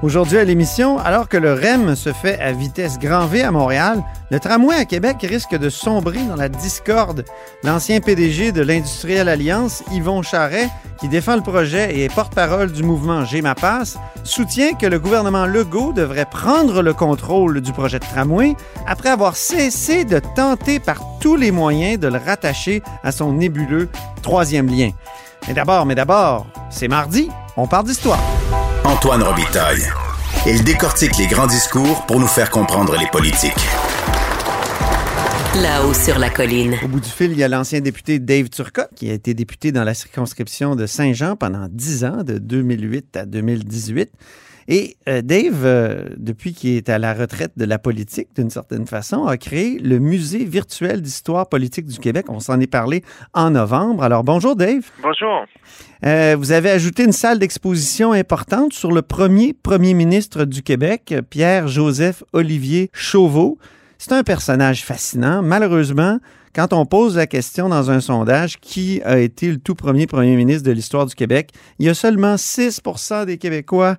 Aujourd'hui à l'émission, alors que le REM se fait à vitesse grand V à Montréal, le tramway à Québec risque de sombrer dans la discorde. L'ancien PDG de l'Industrielle Alliance, Yvon Charret, qui défend le projet et est porte-parole du mouvement J'ai soutient que le gouvernement Legault devrait prendre le contrôle du projet de tramway après avoir cessé de tenter par tous les moyens de le rattacher à son nébuleux troisième lien. Mais d'abord, mais d'abord, c'est mardi, on parle d'histoire. Antoine Robitaille. Il décortique les grands discours pour nous faire comprendre les politiques. Là-haut sur la colline. Au bout du fil, il y a l'ancien député Dave Turcotte, qui a été député dans la circonscription de Saint-Jean pendant 10 ans, de 2008 à 2018. Et euh, Dave, euh, depuis qu'il est à la retraite de la politique, d'une certaine façon, a créé le Musée virtuel d'histoire politique du Québec. On s'en est parlé en novembre. Alors, bonjour Dave. Bonjour. Euh, vous avez ajouté une salle d'exposition importante sur le premier premier ministre du Québec, Pierre-Joseph Olivier Chauveau. C'est un personnage fascinant. Malheureusement, quand on pose la question dans un sondage qui a été le tout premier premier ministre de l'histoire du Québec, il y a seulement 6% des Québécois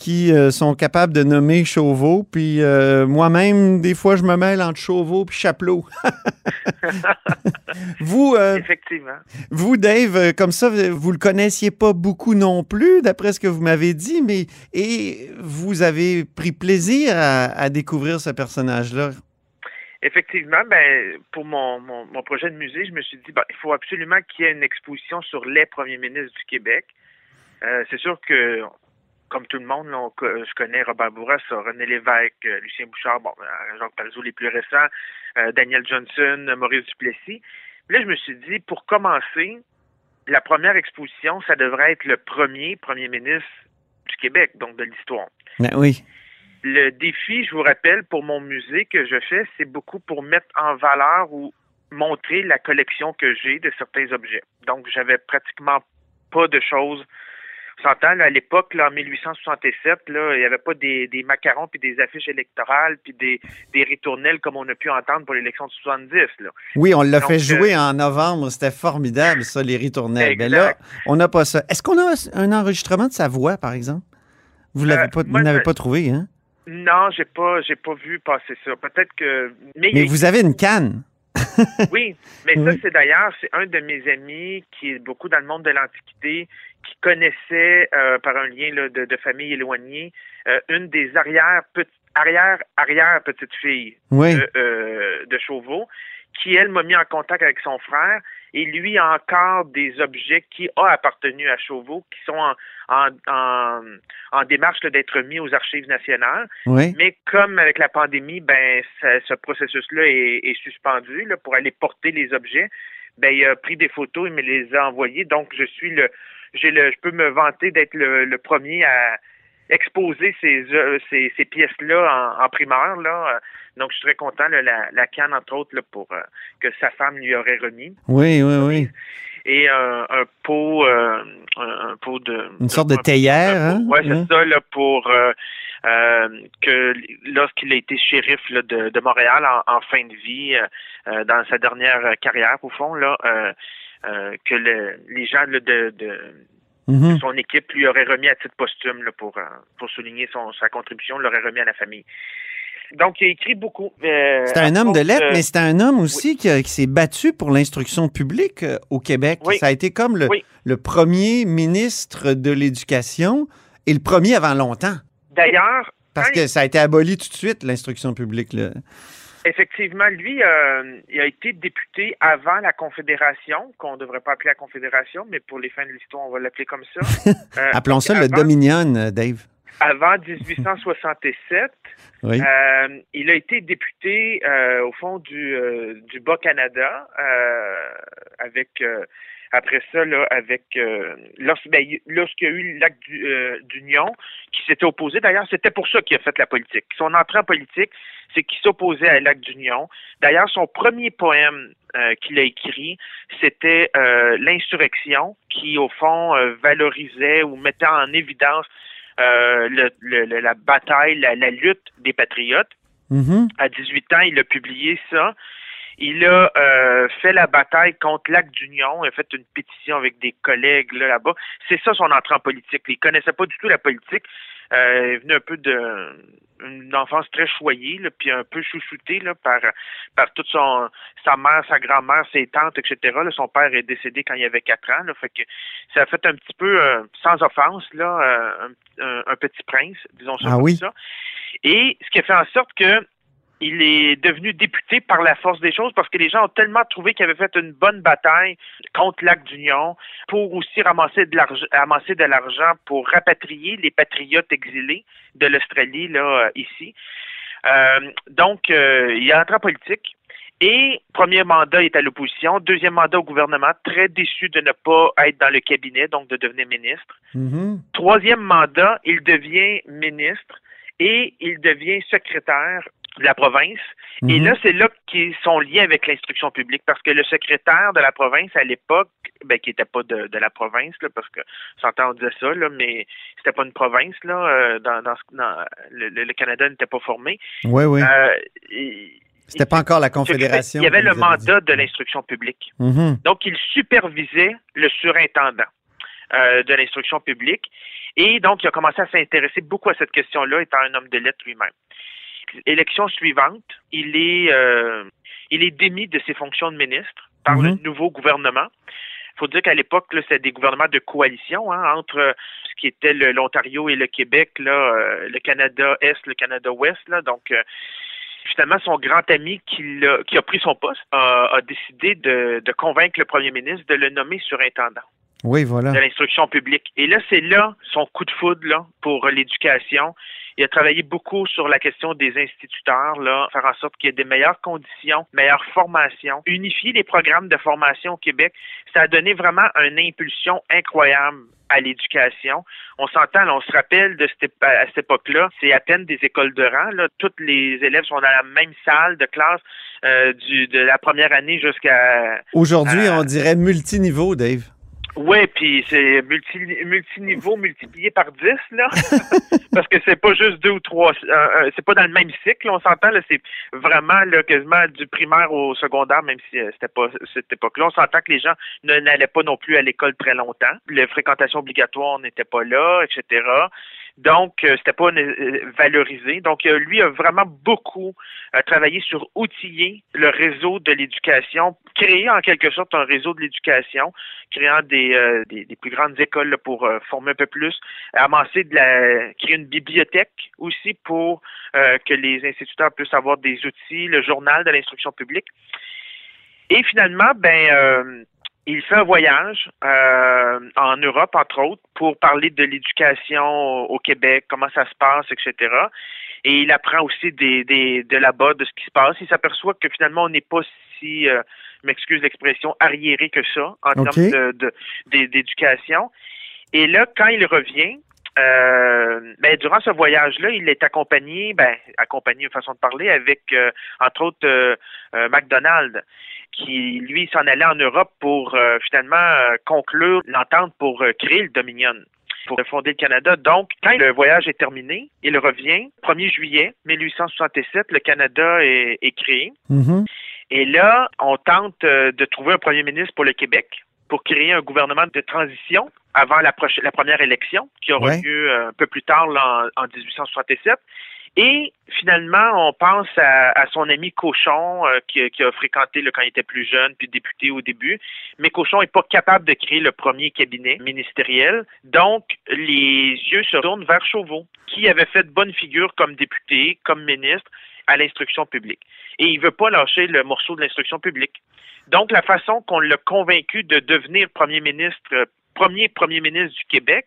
qui euh, sont capables de nommer Chauveau. Puis euh, moi-même, des fois, je me mêle entre Chauveau et Chapelot. vous, euh, Effectivement. vous, Dave, comme ça, vous le connaissiez pas beaucoup non plus, d'après ce que vous m'avez dit, mais et vous avez pris plaisir à, à découvrir ce personnage-là? Effectivement, ben, pour mon, mon, mon projet de musée, je me suis dit, ben, il faut absolument qu'il y ait une exposition sur les premiers ministres du Québec. Euh, c'est sûr que, comme tout le monde, là, on co- je connais Robert Bourras, René Lévesque, euh, Lucien Bouchard, bon, euh, Jacques Parizeau, les plus récents, euh, Daniel Johnson, euh, Maurice Duplessis. Là, je me suis dit, pour commencer, la première exposition, ça devrait être le premier premier ministre du Québec, donc de l'histoire. Ben oui. Le défi, je vous rappelle, pour mon musée que je fais, c'est beaucoup pour mettre en valeur ou montrer la collection que j'ai de certains objets. Donc, j'avais pratiquement pas de choses. S'entend, là, à l'époque, là, en 1867, là, il n'y avait pas des, des macarons puis des affiches électorales puis des, des ritournelles comme on a pu entendre pour l'élection de 70. Là. Oui, on l'a fait euh, jouer en novembre. C'était formidable, ça, les ritournelles. Mais là, on n'a pas ça. Est-ce qu'on a un enregistrement de sa voix, par exemple? Vous l'avez Euh, pas, vous n'avez pas trouvé, hein? Non, j'ai pas, j'ai pas vu passer ça. Peut-être que, mais, Mais vous avez une canne. Oui, mais ça, c'est d'ailleurs, c'est un de mes amis qui est beaucoup dans le monde de l'Antiquité, qui connaissait euh, par un lien là, de, de famille éloignée euh, une des arrière petites arrière arrière petites filles Oui. de, euh, de Chauveau, qui elle m'a mis en contact avec son frère et lui a encore des objets qui ont appartenu à Chauveau, qui sont en en, en, en démarche d'être mis aux archives nationales. Oui. Mais comme avec la pandémie, ben ça- ce processus-là est, est suspendu là, pour aller porter les objets. Ben il a pris des photos, il me les a envoyées. Donc je suis le, j'ai le, je peux me vanter d'être le, le premier à exposer ces, euh, ces, ces pièces-là en, en primeur là. Donc je suis très content là, la, la canne entre autres là, pour euh, que sa femme lui aurait remis Oui, oui, oui. et un, un pot, euh, un, un pot de Une sorte de un- théière, hein? Ouais, c'est Hein? ça là pour euh, euh, que lorsqu'il a été shérif là, de, de Montréal en, en fin de vie, euh, euh, dans sa dernière carrière au fond là, euh, euh, que le- les gens là, de, de Mhm. son équipe lui auraient remis à titre posthume là, pour euh, pour souligner son sa contribution, l'aurait remis à la famille. Donc il a écrit beaucoup. euh, C'est un homme de lettres, euh, mais c'est un homme aussi qui, s'est battu pour l'instruction publique euh, au Québec. Oui. Ça a été comme le, Oui. le premier ministre de l'Éducation et le premier avant longtemps. D'ailleurs, Parce que ça a été aboli tout de suite, l'instruction publique. là. Effectivement, lui, euh, il a été député avant la Confédération, qu'on ne devrait pas appeler la Confédération, mais pour les fins de l'histoire, on va l'appeler comme ça. Euh, Appelons ça le Dominion, euh, Dave. Avant 1867, Oui. euh, il a été député au fond du, du Bas-Canada avec après ça là avec euh, ben, il- lorsqu'il y a eu l'acte euh, d'union qui s'était opposé d'ailleurs c'était pour ça qu'il a fait la politique son entrée en politique c'est qu'il s'opposait à l'acte d'union d'ailleurs son premier poème euh, qu'il a écrit c'était euh, l'insurrection qui au fond valorisait ou mettait en évidence le- le- la bataille, la, la lutte des patriotes. Mhm. À 18 ans, il a publié ça. Il a euh, fait la bataille contre l'acte d'union. Il a fait une pétition avec des collègues là, là-bas. C'est ça son entrée en politique. Il connaissait pas du tout la politique. Euh, il venait un peu de une enfance très choyée, là, puis un peu chouchouté là, par par toute son sa mère, sa grand-mère, ses tantes, etc. là. Son père est décédé quand il avait quatre ans. Là, fait que ça a fait un petit peu, euh, sans offense, là, euh, un, un- un petit prince, disons ça Ah comme oui? ça. Et ce qui a fait en sorte que il est devenu député par la force des choses parce que les gens ont tellement trouvé qu'il avait fait une bonne bataille contre l'acte d'union pour aussi ramasser de l'argent, ramasser de l'argent pour rapatrier les patriotes exilés de l'Australie là euh, ici. Euh, donc, euh, il est entré en politique. Et premier mandat il est à l'opposition, deuxième mandat au gouvernement, très déçu de ne pas être dans le cabinet, donc de devenir ministre. Mhm. Troisième mandat, il devient ministre et il devient secrétaire de la province. Et Mhm. là, c'est là qu'est son lien avec l'instruction publique, parce que le secrétaire de la province à l'époque, ben, qui n'était pas de, de la province, là, parce que s'entend on disait ça, là, mais c'était pas une province, là, euh, dans, dans, ce- dans- le, Canada n'était pas formé. Oui, oui. Euh, C'était pas encore la Confédération. il y avait le mandat de l'instruction publique. Mhm. Donc, il supervisait le surintendant euh, de l'instruction publique. Et donc, il a commencé à s'intéresser beaucoup à cette question-là, étant un homme de lettres lui-même. Élection suivante, il est, euh, il est démis de ses fonctions de ministre par Mhm. le nouveau gouvernement. Il faut dire qu'à l'époque, c'était des gouvernements de coalition hein, entre ce qui était l'Ontario et le Québec, là, euh, le Canada Est, le Canada Ouest. Là, donc, euh, finalement, son grand ami qui, a pris son poste a, a décidé de, de convaincre le premier ministre de le nommer surintendant Oui, voilà. de l'instruction publique. Et là, c'est là son coup de foudre là, pour l'éducation. Il a travaillé beaucoup sur la question des instituteurs, là, faire en sorte qu'il y ait des meilleures conditions, meilleures formations, unifier les programmes de formation au Québec. Ça a donné vraiment une impulsion incroyable à l'éducation. On s'entend, on se rappelle de cette, à cette époque-là, c'est à peine des écoles de rang. Là. Tous les élèves sont dans la même salle de classe euh, du, de la première année jusqu'à Aujourd'hui, on dirait multiniveau, Dave. Ouais, puis c'est multi multiniveau multiplié par 10 là, parce que c'est pas juste deux ou trois, euh, euh, c'est pas dans le même cycle, on s'entend là, c'est vraiment là quasiment du primaire au secondaire, même si euh, c'était pas cette époque-là. On s'entend que les gens n'allaient pas non plus à l'école très longtemps, les fréquentations obligatoires n'étaient pas là, etc. Donc, euh, c'était pas euh, valorisé. Donc, euh, lui a vraiment beaucoup travaillé sur outiller le réseau de l'éducation, créer en quelque sorte un réseau de l'éducation, créant des, euh, des, plus grandes écoles là, pour euh, former un peu plus, amasser de la, créer une bibliothèque aussi pour euh, que les instituteurs puissent avoir des outils, le journal de l'instruction publique. Et finalement, ben, il fait un voyage euh, en Europe, entre autres, pour parler de l'éducation au, Québec, comment ça se passe, etc. Et il apprend aussi des, des, de là-bas, de ce qui se passe. Il s'aperçoit que finalement, on n'est pas si, euh, je m'excuse l'expression, arriéré que ça en termes de, de, d'éducation. Et là, quand il revient, euh, ben, durant ce voyage-là, il est accompagné, ben, accompagné, une façon de parler, avec, euh, entre autres, euh, euh, McDonald, qui, lui, s'en allait en Europe pour euh, finalement euh, conclure l'entente pour euh, créer le Dominion, pour fonder le Canada. Donc, quand le voyage est terminé, il revient, 1er juillet 1867, le Canada est, est créé. Mhm. Et là, on tente de trouver un premier ministre pour le Québec pour créer un gouvernement de transition avant la, première élection qui aura Ouais. lieu un peu plus tard là, en, en 1867. Et finalement, on pense à, à son ami Cochon euh, qui, qui a fréquenté là, quand il était plus jeune, puis député au début. Mais Cochon n'est pas capable de créer le premier cabinet ministériel. Donc, les yeux se tournent vers Chauveau, qui avait fait bonne figure comme député, comme ministre à l'instruction publique. et il veut pas lâcher le morceau de l'instruction publique. Donc, la façon qu'on l'a convaincu de devenir premier ministre, premier premier ministre du Québec,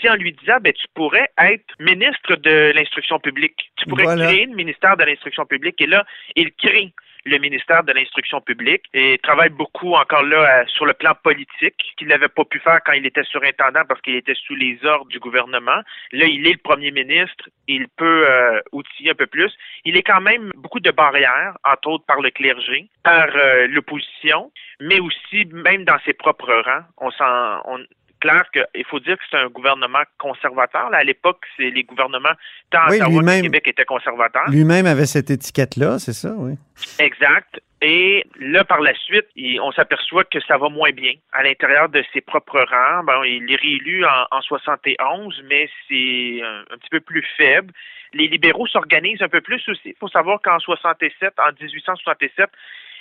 c'est en lui disant, ben, tu pourrais être ministre de l'instruction publique. Tu pourrais Voilà. créer le ministère de l'instruction publique. Et là, il crée le ministère de l'instruction publique et travaille beaucoup encore là à- sur le plan politique qu'il n'avait pas pu faire quand il était surintendant parce qu'il était sous les ordres du gouvernement. Là, il est le premier ministre, il peut euh, outiller un peu plus. Il est quand même beaucoup de barrières, entre autres par le clergé, par euh, l'opposition, mais aussi même dans ses propres rangs. On s'en, on, clair qu'il faut dire que c'est un gouvernement conservateur. Là, à l'époque, c'est les gouvernements tant Oui, Ottawa Québec étaient conservateurs. Lui-même avait cette étiquette-là, c'est ça, oui. Exact. Et là, par la suite, on s'aperçoit que ça va moins bien à l'intérieur de ses propres rangs. Bon, il est réélu en, en 71, mais c'est un, un petit peu plus faible. Les libéraux s'organisent un peu plus aussi. Il faut savoir qu'en 67, en 1867,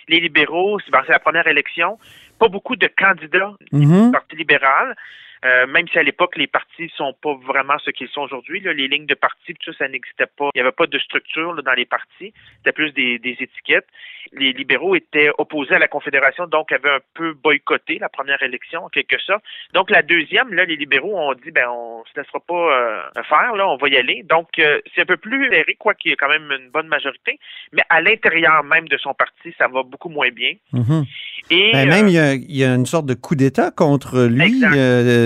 les libéraux, c'est la première élection, pas beaucoup de candidats Mhm. du Parti libéral. Euh, même si à l'époque, les partis sont pas vraiment ce qu'ils sont aujourd'hui. là. Les lignes de parti, tout ça, ça n'existait pas. Il n'y avait pas de structure là, dans les partis. C'était plus des, des étiquettes. Les libéraux étaient opposés à la Confédération, donc avaient un peu boycotté la première élection, en quelque sorte. Donc la deuxième, là, les libéraux ont dit, ben, on se laissera pas euh, faire, là, on va y aller. Donc euh, c'est un peu plus serré, quoi qu'il y ait quand même une bonne majorité. Mais à l'intérieur même de son parti, ça va beaucoup moins bien. Mhm. Et Ben, euh, même, il y, a, il y a une sorte de coup d'État contre lui Exact.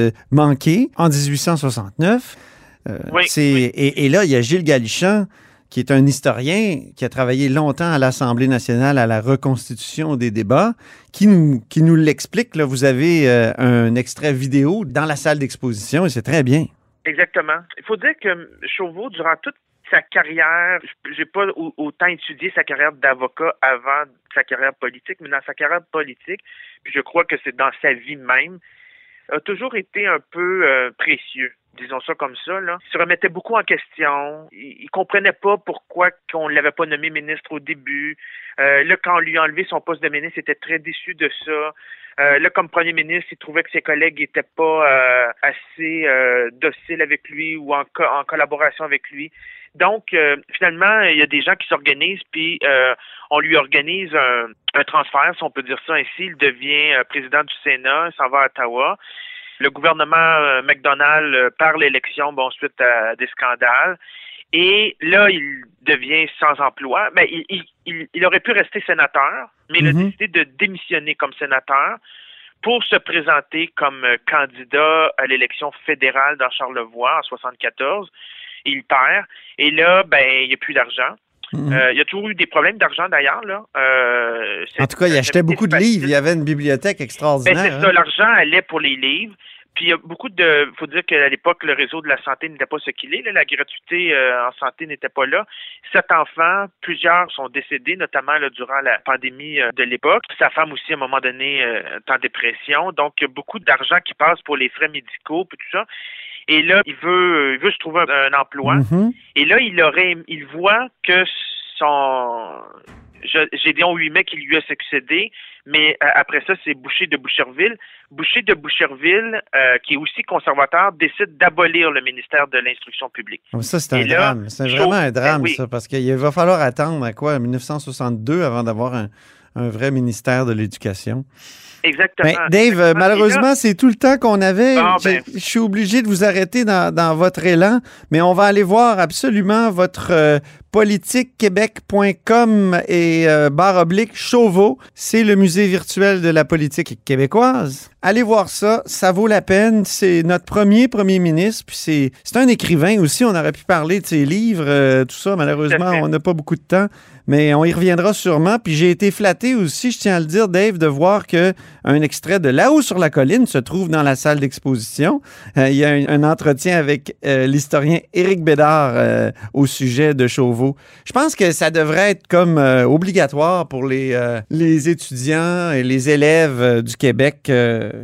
Euh, manqué en 1869. Euh, Oui, c'est- oui. Et, et là, il y a Gilles Galichan, qui est un historien qui a travaillé longtemps à l'Assemblée nationale à la reconstitution des débats, qui nous, qui nous l'explique. Là, vous avez euh, un extrait vidéo dans la salle d'exposition et c'est très bien. Exactement. Il faut dire que Chauveau, durant toute sa carrière, j'ai pas au- autant étudié sa carrière d'avocat avant sa carrière politique, mais dans sa carrière politique, puis je crois que c'est dans sa vie même, a toujours été un peu euh, précieux. Disons ça comme ça, là. Il se remettait beaucoup en question. Il, il comprenait pas pourquoi qu'on l'avait pas nommé ministre au début. Euh, là, quand on lui a enlevé son poste de ministre, il était très déçu de ça. Euh, là, comme premier ministre, il trouvait que ses collègues n'étaient pas euh, assez dociles avec lui ou en, en collaboration avec lui. Donc, finalement, il y a des gens qui s'organisent, puis on lui organise un, transfert, si on peut dire ça ainsi. Il devient président du Sénat, il s'en va à Ottawa. Le gouvernement euh, McDonald euh, perd l'élection, bon, suite à des scandales. Et là, il devient sans emploi. Ben, il, il, il, il aurait pu rester sénateur, mais il a Mhm. décidé de démissionner comme sénateur pour se présenter comme euh, candidat à l'élection fédérale dans Charlevoix en 74. Il perd. Et là, ben, il n'y a plus d'argent. Mhm. Euh, il y a toujours eu des problèmes d'argent d'ailleurs. là. Euh, en tout cas, il achetait beaucoup de livres. Il y avait une bibliothèque Ben, extraordinaire. hein. l'argent allait pour les livres. Puis il y a beaucoup de. faut dire qu'à l'époque, le réseau de la santé n'était pas ce qu'il est. là. La gratuité euh, en santé n'était pas là. Sept enfants, plusieurs sont décédés, notamment là, durant la pandémie euh, de l'époque. Sa femme aussi, à un moment donné, euh, est en dépression. Donc, il y a beaucoup d'argent qui passe pour les frais médicaux, puis tout ça. Et là, il veut, il veut se trouver un, un emploi. Mhm. Et là, il aurait, il voit que son Gédéon Huimet qui lui a succédé, mais euh, après ça, c'est Boucher de Boucherville. Boucher de Boucherville, euh, qui est aussi conservateur, décide d'abolir le ministère de l'Instruction publique. Ah, Ça, c'est un là, drame. C'est vraiment un drame, Ben oui. ça, parce qu'il va falloir attendre à quoi, 1962, avant d'avoir un, un vrai ministère de l'Éducation. Exactement. Ben, Dave, Exactement. Malheureusement, c'est tout le temps qu'on avait. Ah, ben. Je suis obligé de vous arrêter dans, dans votre élan, mais on va aller voir absolument votre euh, politiquequebec.com et euh, barre oblique Chauveau. C'est le musée virtuel de la politique québécoise. Allez voir ça, ça vaut la peine. C'est notre premier premier ministre, puis c'est c'est un écrivain aussi. On aurait pu parler de ses livres, euh, tout ça. Malheureusement, on n'a pas beaucoup de temps, mais on y reviendra sûrement. Puis j'ai été flatté aussi, je tiens à le dire, Dave, de voir que un extrait de Là-haut sur la colline se trouve dans la salle d'exposition. Euh, il y a un, entretien avec euh, l'historien Éric Bédard euh, au sujet de Chauveau. Je pense que ça devrait être comme obligatoire pour les, les étudiants et les élèves du Québec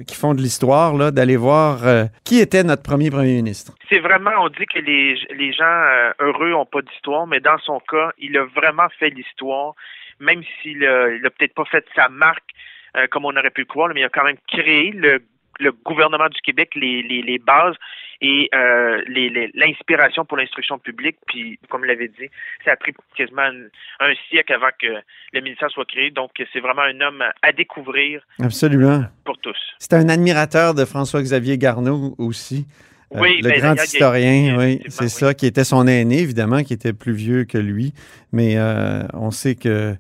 qui font de l'histoire, là, d'aller voir qui était notre premier premier ministre. C'est vraiment, on dit que les, les gens heureux ont pas d'histoire, mais dans son cas, il a vraiment fait l'histoire, même s'il a, il a peut-être pas fait sa marque euh, comme on aurait pu le croire, mais il a quand même créé le, le gouvernement du Québec, les, les, les bases. et euh, les- l'inspiration pour l'instruction publique. Puis, comme l'avait dit, ça a pris quasiment un, un siècle avant que le ministère soit créé. Donc, c'est vraiment un homme à découvrir Absolument. pour tous. C'est un admirateur de François-Xavier Garneau aussi. Euh, Oui, le ben, grand historien, oui, c'est oui. ça, qui était son aîné, évidemment, qui était plus vieux que lui. Mais euh, on sait que,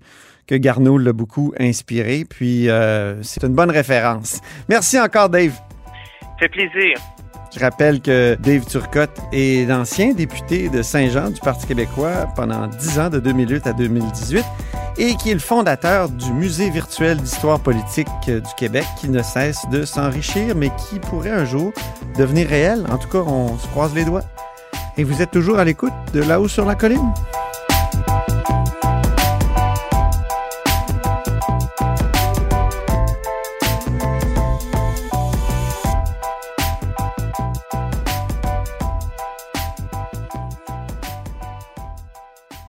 que Garneau l'a beaucoup inspiré. Puis euh, c'est une bonne référence. Merci encore, Dave. fait plaisir. Je rappelle que Dave Turcotte est l'ancien député de Saint-Jean du Parti québécois pendant 10 ans, de 2008 à 2018, et qui est le fondateur du Musée virtuel d'histoire politique euh, du Québec, qui ne cesse de s'enrichir, mais qui pourrait un jour devenir réel. En tout cas, on se croise les doigts. Et vous êtes toujours à l'écoute de là-haut sur la colline.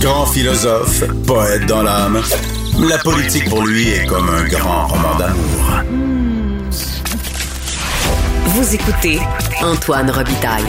Grand philosophe, poète dans l'âme, la politique pour lui est comme un grand roman d'amour. Vous écoutez Antoine Robitaille,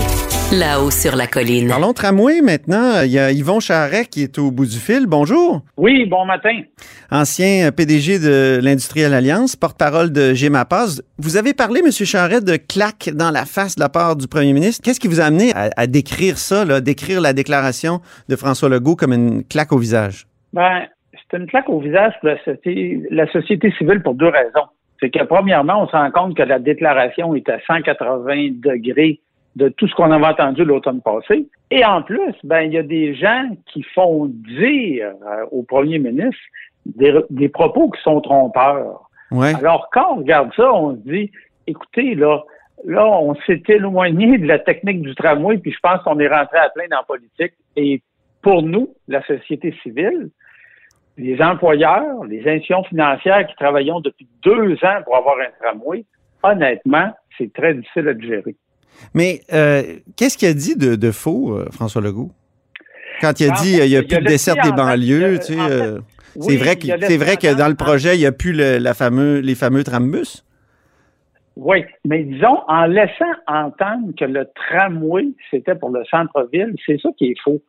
là-haut sur la colline. Parlons tramway maintenant. Il y a Yvon Charret qui est au bout du fil. Bonjour. Oui, bon matin. Ancien PDG de l'Industrielle Alliance, porte-parole de GEMAPAS. Vous avez parlé, M. Charret, de claque dans la face de la part du premier ministre. Qu'est-ce qui vous a amené à, à décrire ça, là, décrire la déclaration de François Legault comme une claque au visage? Ben, c'est une claque au visage pour la société, la société civile pour deux raisons. C'est que premièrement, on se rend compte que la déclaration est à 180 degrés de tout ce qu'on avait entendu l'automne passé. Et en plus, ben, il y a des gens qui font dire euh, au premier ministre des, des propos qui sont trompeurs. Ouais. Alors, quand on regarde ça, on se dit, écoutez, là, là, on s'est éloigné de la technique du tramway, puis je pense qu'on est rentré à plein dans la politique. Et pour nous, la société civile, les employeurs, les institutions financières qui travaillons depuis deux ans pour avoir un tramway, honnêtement, c'est très difficile à gérer. Mais euh, qu'est-ce qu'il a dit de, de faux, euh, François Legault? Quand il a dit fait, il n'y a plus de laissé desserte des banlieues, tu sais, c'est vrai, que, c'est vrai que dans le projet, il n'y a plus le- la fameux, les fameux trambus. Oui, mais disons, en laissant entendre que le tramway, c'était pour le centre-ville, c'est ça qui est faux.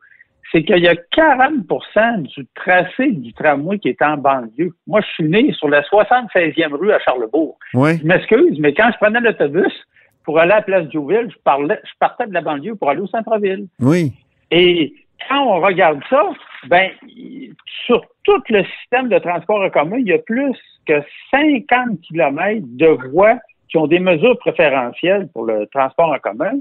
C'est qu'il y a 40% du tracé du tramway qui est en banlieue. Moi, je suis né sur la 76e rue à Charlebourg. Oui. Je m'excuse, mais quand je prenais l'autobus pour aller à la place Diouville, je, parlais, je partais de la banlieue pour aller au centre-ville. Oui. Et quand on regarde ça, ben, sur tout le système de transport en commun, il y a plus que 50 kilomètres de voies qui ont des mesures préférentielles pour le transport en commun.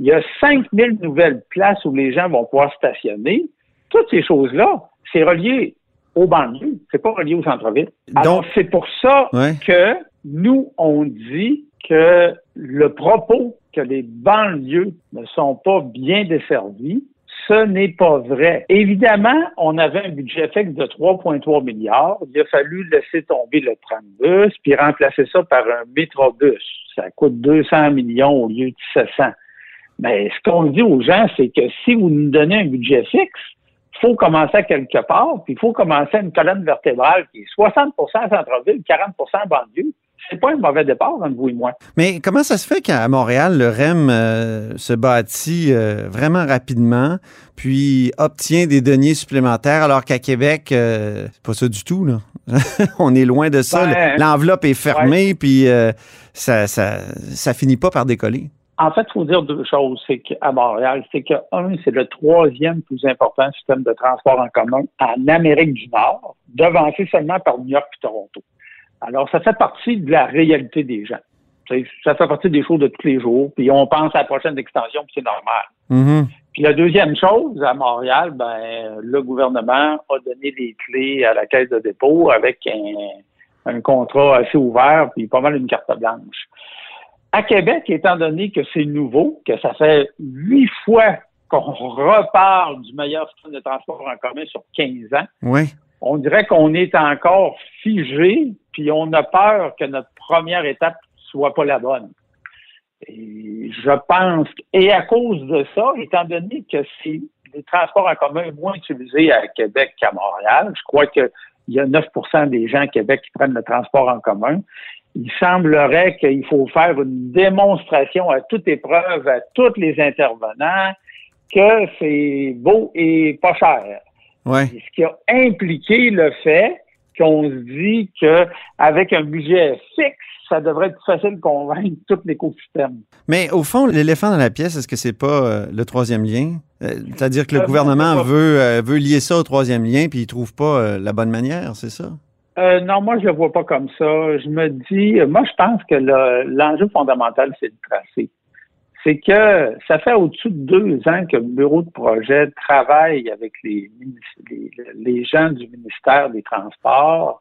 Il y a 5000 nouvelles places où les gens vont pouvoir stationner. Toutes ces choses-là, c'est relié aux banlieues, c'est pas relié au centre-ville. Alors, Donc- c'est pour ça Ouais. que nous, on dit que le propos que les banlieues ne sont pas bien desservies, ce n'est pas vrai. Évidemment, on avait un budget fixe de 3,3 milliards. Il a fallu laisser tomber le trambus puis remplacer ça par un métrobus. Ça coûte 200 millions au lieu de 700. Mais ce qu'on dit aux gens, c'est que si vous nous donnez un budget fixe, il faut commencer à quelque part, puis il faut commencer à une colonne vertébrale qui est 60% centre-ville, 40% banlieue. C'est pas un mauvais départ entre vous et moi. Mais comment ça se fait qu'à Montréal, le REM euh, se bâtit euh, vraiment rapidement, puis obtient des deniers supplémentaires, alors qu'à Québec, euh, c'est pas ça du tout, là. On est loin de ça. Ben, L'enveloppe est fermée, puis euh, ça, ça, ça finit pas par décoller. En fait, il faut dire deux choses. C'est qu'à Montréal, c'est que, un, c'est le troisième plus important système de transport en commun en Amérique du Nord, devancé seulement par New York et Toronto. Alors, ça fait partie de la réalité des gens. Ça fait partie des choses de tous les jours, puis on pense à la prochaine extension, puis c'est normal. Mhm. Puis la deuxième chose, à Montréal, ben, le gouvernement a donné les clés à la caisse de dépôt avec un, un contrat assez ouvert, puis pas mal une carte blanche. À Québec, étant donné que c'est nouveau, que ça fait huit fois qu'on reparle du meilleur système de transport en commun sur 15 ans, Oui. on dirait qu'on est encore figé, puis on a peur que notre première étape soit pas la bonne. Et je pense, et à cause de ça, étant donné que c'est les transports en commun moins utilisés à Québec qu'à Montréal, je crois qu'il y a 9% des gens à Québec qui prennent le transport en commun. Il semblerait qu'il faut faire une démonstration à toute épreuve, à tous les intervenants, que c'est beau et pas cher. Oui. Et ce qui a impliqué le fait qu'on se dit qu'avec un budget fixe, ça devrait être facile de convaincre tout l'écosystème. Mais au fond, l'éléphant dans la pièce, est-ce que c'est pas euh, le troisième lien? Euh, C'est-à-dire que le Euh, gouvernement veut, euh, veut lier ça au troisième lien, puis il trouve pas la bonne manière, c'est ça? Euh, non, moi, je le vois pas comme ça. Je me dis, moi, je pense que le- l'enjeu fondamental, c'est le tracé. C'est que ça fait au-dessus de deux ans que le bureau de projet travaille avec les, les, les gens du ministère des Transports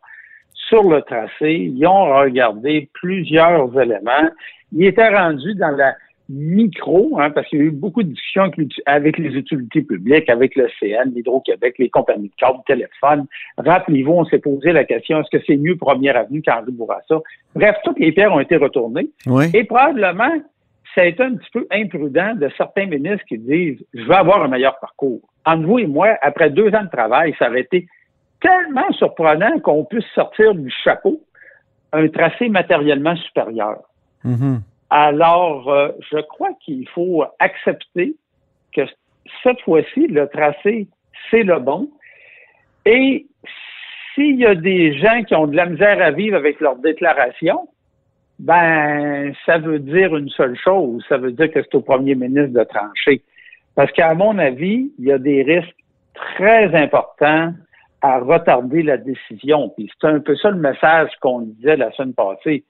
sur le tracé. Ils ont regardé plusieurs éléments. Ils étaient rendus dans la micro, hein, parce qu'il y a eu beaucoup de discussions avec, les utilités publiques, avec le CN, l'Hydro-Québec, les compagnies de câbles, téléphone. Rappelez-vous, on s'est posé la question, est-ce que c'est mieux Première Avenue qu'Henri Bourassa? Bref, toutes les pierres ont été retournées. Oui. Et probablement, ça a été un petit peu imprudent de certains ministres qui disent je veux avoir un meilleur parcours. Entre vous et moi, après deux ans de travail, ça aurait été tellement surprenant qu'on puisse sortir du chapeau un tracé matériellement supérieur. Mhm. Alors, euh, je crois qu'il faut accepter que cette fois-ci, le tracé, c'est le bon. Et s'il y a des gens qui ont de la misère à vivre avec leur déclaration, ben, ça veut dire une seule chose. Ça veut dire que c'est au premier ministre de trancher. Parce qu'à mon avis, il y a des risques très importants à retarder la décision. Puis c'est un peu ça le message qu'on disait la semaine passée.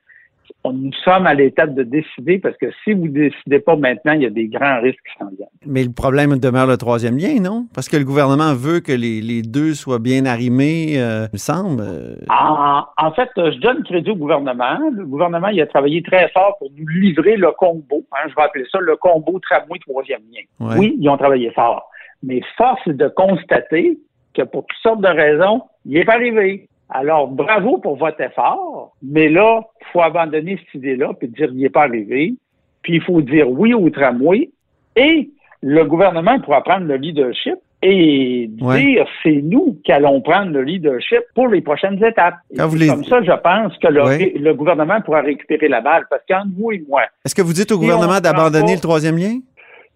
On, nous sommes à l'étape de décider parce que si vous décidez pas maintenant, il y a des grands risques qui s'en viennent. Mais le problème demeure le troisième lien, non? Parce que le gouvernement veut que les, les deux soient bien arrimés, euh, il me semble. euh. En, en fait, euh, je donne crédit au gouvernement. Le gouvernement, il a travaillé très fort pour nous livrer le combo. hein, je vais appeler ça le combo tramway troisième lien. Ouais. Oui, ils ont travaillé fort. Mais force est de constater que pour toutes sortes de raisons, il n'est pas arrivé. Alors, bravo pour votre effort, mais là, il faut abandonner cette idée-là puis dire il n'est pas arrivé. Puis il faut dire oui au tramway et le gouvernement pourra prendre le leadership et Ouais. dire c'est nous qui allons prendre le leadership pour les prochaines étapes. Et Quand vous c'est les- Comme ça, je pense que le, Ouais. le gouvernement pourra récupérer la balle parce qu'entre vous et moi, Est-ce que vous dites au Si gouvernement d'abandonner pas- le troisième lien?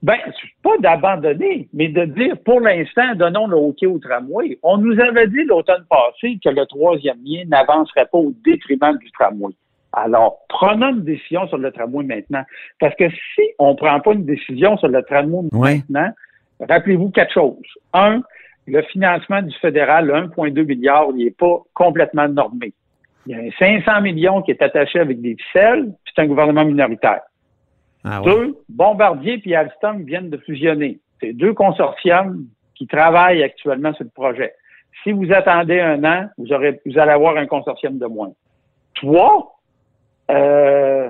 Ben, pas d'abandonner, mais de dire, pour l'instant, donnons le hockey au tramway. On nous avait dit l'automne passé que le troisième lien n'avancerait pas au détriment du tramway. Alors, prenons une décision sur le tramway maintenant. Parce que si on prend pas une décision sur le tramway Ouais. maintenant, rappelez-vous quatre choses. Un, le financement du fédéral, le 1,2 milliard, il n'est pas complètement normé. Il y a un 500 millions qui est attaché avec des ficelles, puis c'est un gouvernement minoritaire. Ah ouais. Deux, Bombardier et Alstom viennent de fusionner. C'est deux consortiums qui travaillent actuellement sur le projet. Si vous attendez un an, vous, aurez, vous allez avoir un consortium de moins. Trois, euh,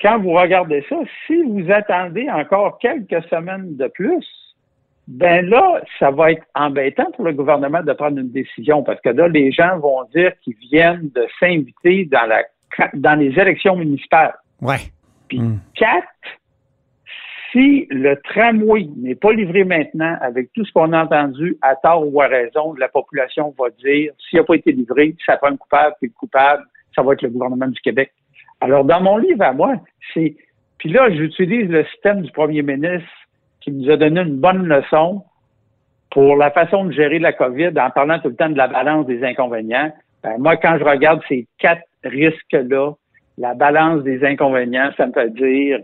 quand vous regardez ça, si vous attendez encore quelques semaines de plus, ben là, ça va être embêtant pour le gouvernement de prendre une décision parce que là, les gens vont dire qu'ils viennent de s'inviter dans la dans les élections municipales. Ouais. Puis Hmm. quatre, si le tramway n'est pas livré maintenant, avec tout ce qu'on a entendu, à tort ou à raison, la population va dire, s'il n'a pas été livré, ça prend un coupable, puis le coupable, ça va être le gouvernement du Québec. Alors, dans mon livre à moi, c'est... Puis là, j'utilise le système du premier ministre qui nous a donné une bonne leçon pour la façon de gérer la COVID en parlant tout le temps de la balance des inconvénients. Ben, moi, quand je regarde ces quatre risques-là, la balance des inconvénients, ça me fait dire,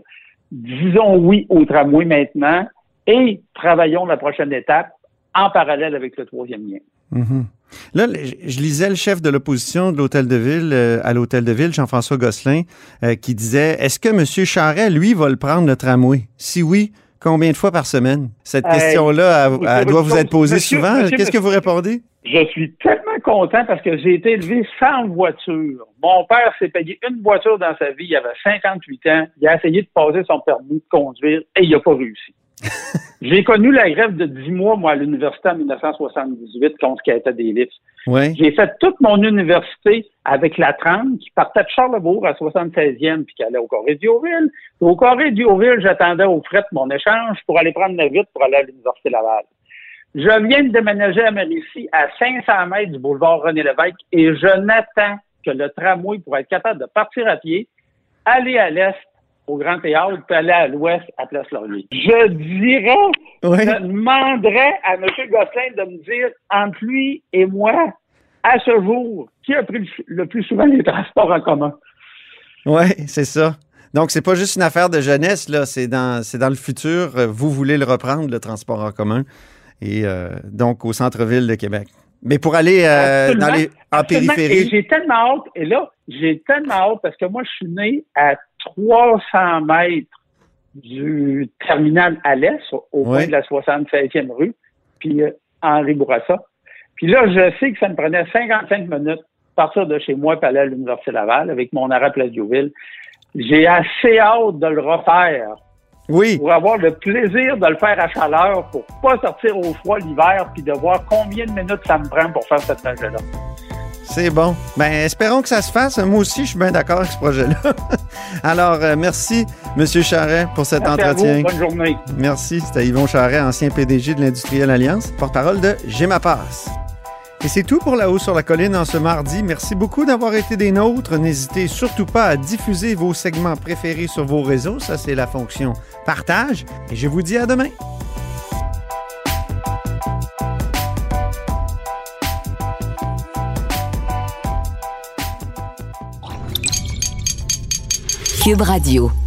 disons oui au tramway maintenant et travaillons la prochaine étape en parallèle avec le troisième lien. Mhm. Là, je lisais le chef de l'opposition de l'Hôtel de Ville, euh, à l'Hôtel de Ville, Jean-François Gosselin, euh, qui disait Est-ce que M. Charret, lui, va le prendre, le tramway? Si oui, combien de fois par semaine? Cette Euh, question-là, elle, elle doit vous être posée monsieur- souvent. monsieur- Qu'est-ce que vous répondez? Je suis tellement content parce que j'ai été élevé sans voiture. Mon père s'est payé une voiture dans sa vie. Il avait 58 ans. Il a essayé de passer son permis de conduire et il n'a pas réussi. j'ai connu la grève de 10 mois, moi, à l'université en 1978 contre ce qui était des livres. J'ai fait toute mon université avec la trame qui partait de Charlebourg à 76e puis qui allait au Corée d'Ioville. Au Corée d'Ioville, j'attendais au fret mon échange pour aller prendre la vite pour aller à l'Université Laval. Je viens de déménager à Mauricie à 500 mètres du boulevard René Lévesque et je n'attends que le tramway pour être capable de partir à pied, aller à l'est au Grand Théâtre, puis aller à l'ouest à Place Laurier. Je dirais, Oui. je demanderais à M. Gosselin de me dire, entre lui et moi, à ce jour, qui a pris le- plus souvent les transports en commun? Oui, c'est ça. Donc, c'est pas juste une affaire de jeunesse, là. C'est dans, c'est dans le futur. Vous voulez le reprendre, le transport en commun. Et euh, donc, au centre-ville de Québec. Mais pour aller euh, dans les, en absolument. Périphérie. j'ai tellement hâte, et là, j'ai tellement hâte parce que moi, je suis né à 300 mètres du terminal à l'est, au Oui. coin de la 76e rue, puis euh, Henri Bourassa. Puis là, je sais que ça me prenait 55 minutes de partir de chez moi pour aller à l'Université Laval avec mon arrêt Place Diouville. J'ai assez hâte de le refaire Oui, pour avoir le plaisir de le faire à chaleur, pour pas sortir au froid l'hiver, puis de voir combien de minutes ça me prend pour faire cette trajet-là. C'est bon. Ben, espérons que ça se fasse. Moi aussi, je suis bien d'accord avec ce projet-là. Alors, euh, merci, M. Charret, pour cet Merci à vous. entretien. Bonne journée. Merci. C'était Yvon Charret, ancien PDG de l'Industrielle Alliance, porte-parole de J'ai ma passe. Et c'est tout pour La Haut sur la Colline en ce mardi. Merci beaucoup d'avoir été des nôtres. N'hésitez surtout pas à diffuser vos segments préférés sur vos réseaux. Ça, c'est la fonction partage. Et je vous dis à demain. Cube Radio.